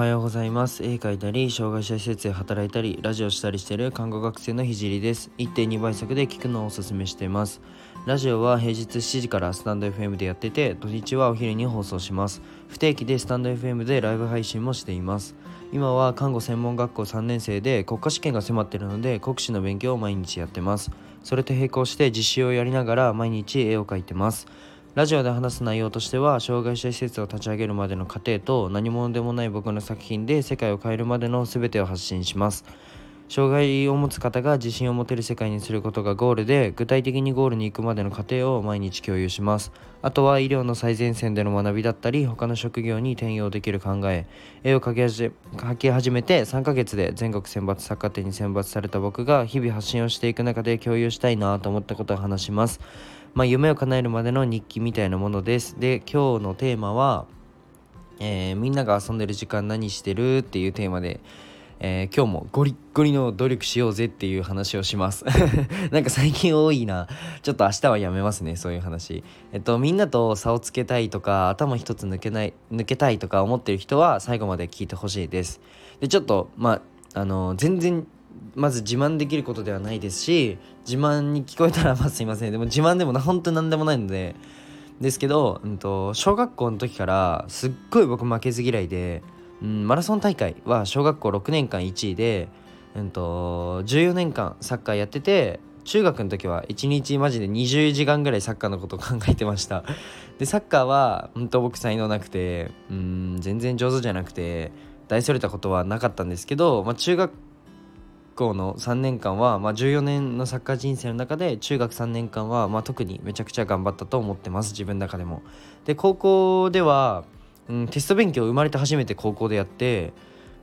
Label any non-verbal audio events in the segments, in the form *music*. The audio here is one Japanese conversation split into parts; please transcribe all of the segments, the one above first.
はようございます。絵描いたり障害者施設で働いたりラジオしたりしている看護学生のひじりです。1.2倍速で聞くのをおすすめしています。ラジオは平日7時からスタンド FM でやってて土日はお昼に放送します。不定期でスタンド FM でライブ配信もしています。今は看護専門学校3年生で国家試験が迫っているので国試の勉強を毎日やってます。それと並行して実習をやりながら毎日絵を描いてます。ラジオで話す内容としては障害者施設を立ち上げるまでの過程と何者でもない僕の作品で世界を変えるまでの全てを発信します。障害を持つ方が自信を持てる世界にすることがゴールで具体的にゴールに行くまでの過程を毎日共有します。あとは医療の最前線での学びだったり他の職業に転用できる考え絵を描き始めて3ヶ月で全国選抜作家展に選抜された僕が日々発信をしていく中で共有したいなと思ったことを話します。まあ、夢を叶えるまでの日記みたいなものです。で、今日のテーマは、えー、みんなが遊んでる時間何してるっていうテーマで、えー、今日もゴリッゴリの努力しようぜっていう話をします *laughs* なんか最近多いな。ちょっと明日はやめますね、そういう話。えっと、みんなと差をつけたいとか、頭一つ抜けない、抜けたいとか思ってる人は最後まで聞いてほしいです。で、ちょっと、まあ、あの、全然まず自慢できることではないですし自慢に聞こえたらまあすいません。でも自慢でもな本当に何でもないので。ですけど、うんと、小学校の時からすっごい僕負けず嫌いで、うん、マラソン大会は小学校6年間1位で、うんと、14年間サッカーやってて中学の時は1日マジで20時間ぐらいサッカーのことを考えてました。でサッカーは本当僕才能なくてうん全然上手じゃなくて大それたことはなかったんですけど、まあ、中学校の3年間は、まあ、14年のサッカー人生の中で中学3年間は、まあ、特にめちゃくちゃ頑張ったと思ってます自分の中でも。で高校では、うん、テスト勉強生まれて初めて高校でやって、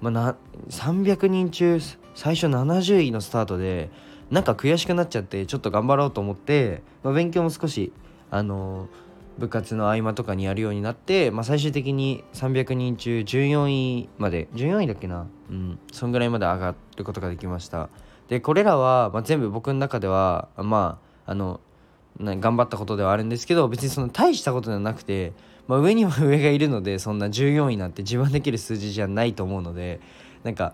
まあ、な300人中最初70位のスタートでなんか悔しくなっちゃってちょっと頑張ろうと思って、まあ、勉強も少しあのー部活の合間とかにやるようになって、まあ、最終的に300人中14位まで14位だっけな？うん。そんぐらいまで上がることができました。でこれらは、まあ、全部僕の中ではまああの頑張ったことではあるんですけど別にその大したことではなくて、まあ、上には上がいるのでそんな14位なんて自慢できる数字じゃないと思うのでなんか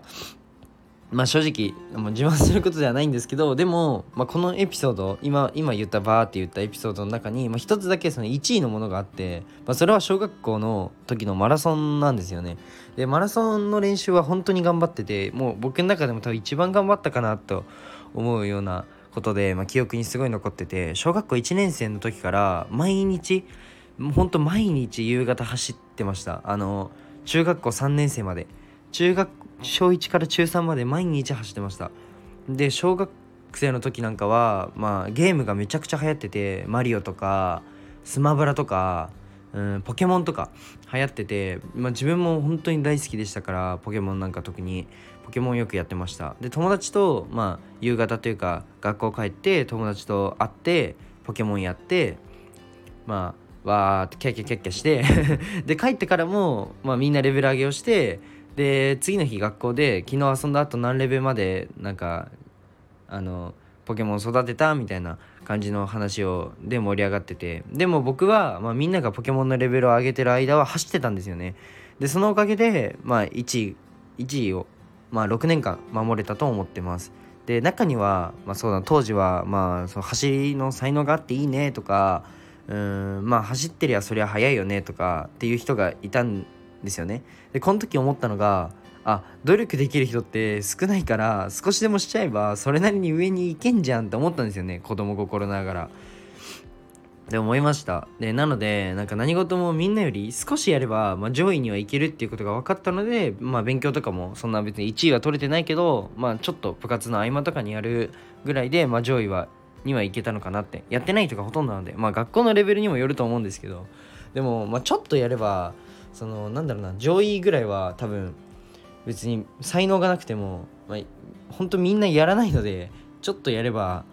まあ正直もう自慢することではないんですけどでも、まあ、このエピソード今今言ったバーって言ったエピソードの中に、まあ、一つだけその1位のものがあって、まあ、それは小学校の時のマラソンなんですよね。でマラソンの練習は本当に頑張っててもう僕の中でも多分一番頑張ったかなと思うようなことで、まあ、記憶にすごい残ってて小学校1年生の時から毎日本当毎日夕方走ってました。あの中学校3年生まで。中学小1から中3まで毎日走ってました。で小学生の時なんかはまあゲームがめちゃくちゃ流行っててマリオとかスマブラとか、うん、ポケモンとか流行ってて、まあ、自分も本当に大好きでしたからポケモンなんか特に。ポケモンよくやってました。で友達とまあ夕方というか学校帰って友達と会ってポケモンやってまあわーってキャッキャキャッキャして *laughs* で帰ってからも、まあ、みんなレベル上げをしてで次の日学校で昨日遊んだ後何レベルまでなんかあのポケモン育てたみたいな感じの話をで盛り上がってて。でも僕は、まあ、みんながポケモンのレベルを上げてる間は走ってたんですよね。でそのおかげで、まあ、1位1位を、まあ、6年間守れたと思ってます。で中には、まあ、そうだ当時は、まあ、その走りの才能があっていいねとかうんまあ走ってりゃそりゃ速いよねとかっていう人がいたんですよね。でこの時思ったのがあ努力できる人って少ないから少しでもしちゃえばそれなりに上に行けんじゃんって思ったんですよね子供心ながら。で思いました。でなのでなんか何事もみんなより少しやれば、まあ、上位にはいけるっていうことが分かったので、まあ、勉強とかもそんな別に1位は取れてないけど、まあ、ちょっと部活の合間とかにやるぐらいで、まあ、上位はにはいけたのかなって。やってない人がほとんどなので、まあ、学校のレベルにもよると思うんですけど。でも、まあ、ちょっとやればそのなんだろうな上位ぐらいは多分別に才能がなくても、まあ、本当みんなやらないのでちょっとやれば、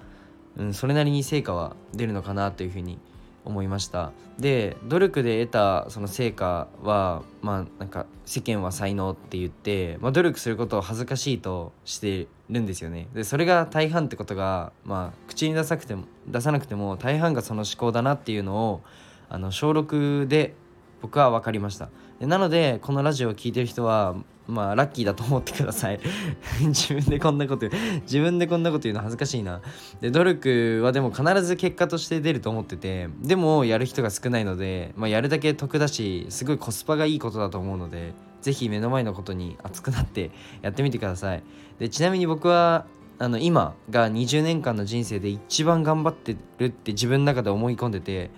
うん、それなりに成果は出るのかなというふうに思いました。で努力で得たその成果はまあなんか世間は才能って言って、まあ、努力することを恥ずかしいとしてるんですよね。でそれが大半ってことがまあ口に出さなくても出さなくても大半がその思考だなっていうのをあの小6で僕は分かりました。なのでこのラジオを聴いてる人はまあラッキーだと思ってください。*laughs* 自分でこんなこと自分でこんなこと言うの恥ずかしいな。で努力はでも必ず結果として出ると思っててでもやる人が少ないので、まあ、やるだけ得だしすごいコスパがいいことだと思うので是非目の前のことに熱くなって *laughs* やってみてください。でちなみに僕はあの今が20年間の人生で一番頑張ってるって自分の中で思い込んでて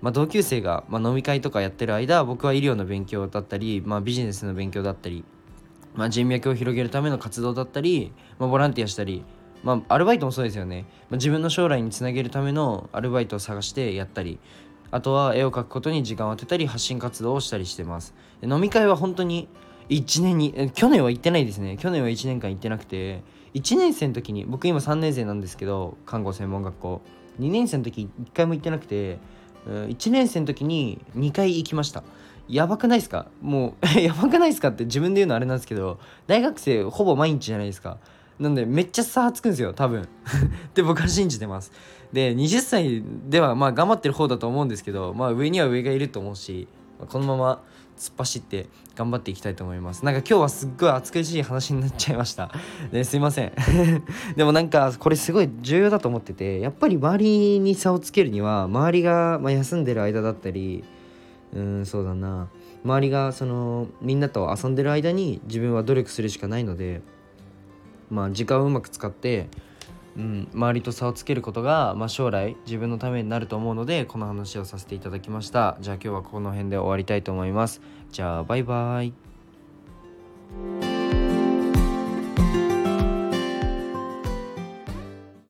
まあ、同級生が、まあ、飲み会とかやってる間僕は医療の勉強だったり、まあ、ビジネスの勉強だったりまあ、人脈を広げるための活動だったり、まあ、ボランティアしたり、まあ、アルバイトもそうですよね、まあ、自分の将来につなげるためのアルバイトを探してやったりあとは絵を描くことに時間を当てたり発信活動をしたりしてます。飲み会は本当に1年に去年は行ってないですね。去年は1年間行ってなくて1年生の時に僕今3年生なんですけど看護専門学校。2年生の時1回も行ってなくて1年生の時に2回行きました。やばくないですか？もう *laughs* やばくないですかって自分で言うのあれなんですけど大学生ほぼ毎日じゃないですか。なんでめっちゃ差つくんですよ多分。*laughs* で僕は信じてます。で20歳ではまあ頑張ってる方だと思うんですけどまあ上には上がいると思うしこのまま突っ走って頑張っていきたいと思います。なんか今日はすっごい暑苦しい話になっちゃいました。で *laughs* すいません。*laughs* でもなんかこれすごい重要だと思っててやっぱり周りに差をつけるには周りがま休んでる間だったりうんそうだな。周りがそのみんなと遊んでる間に自分は努力するしかないのでまあ時間をうまく使って、うん、周りと差をつけることが、まあ、将来自分のためになると思うのでこの話をさせていただきました。じゃあ今日はこの辺で終わりたいと思います。じゃあバイバイ。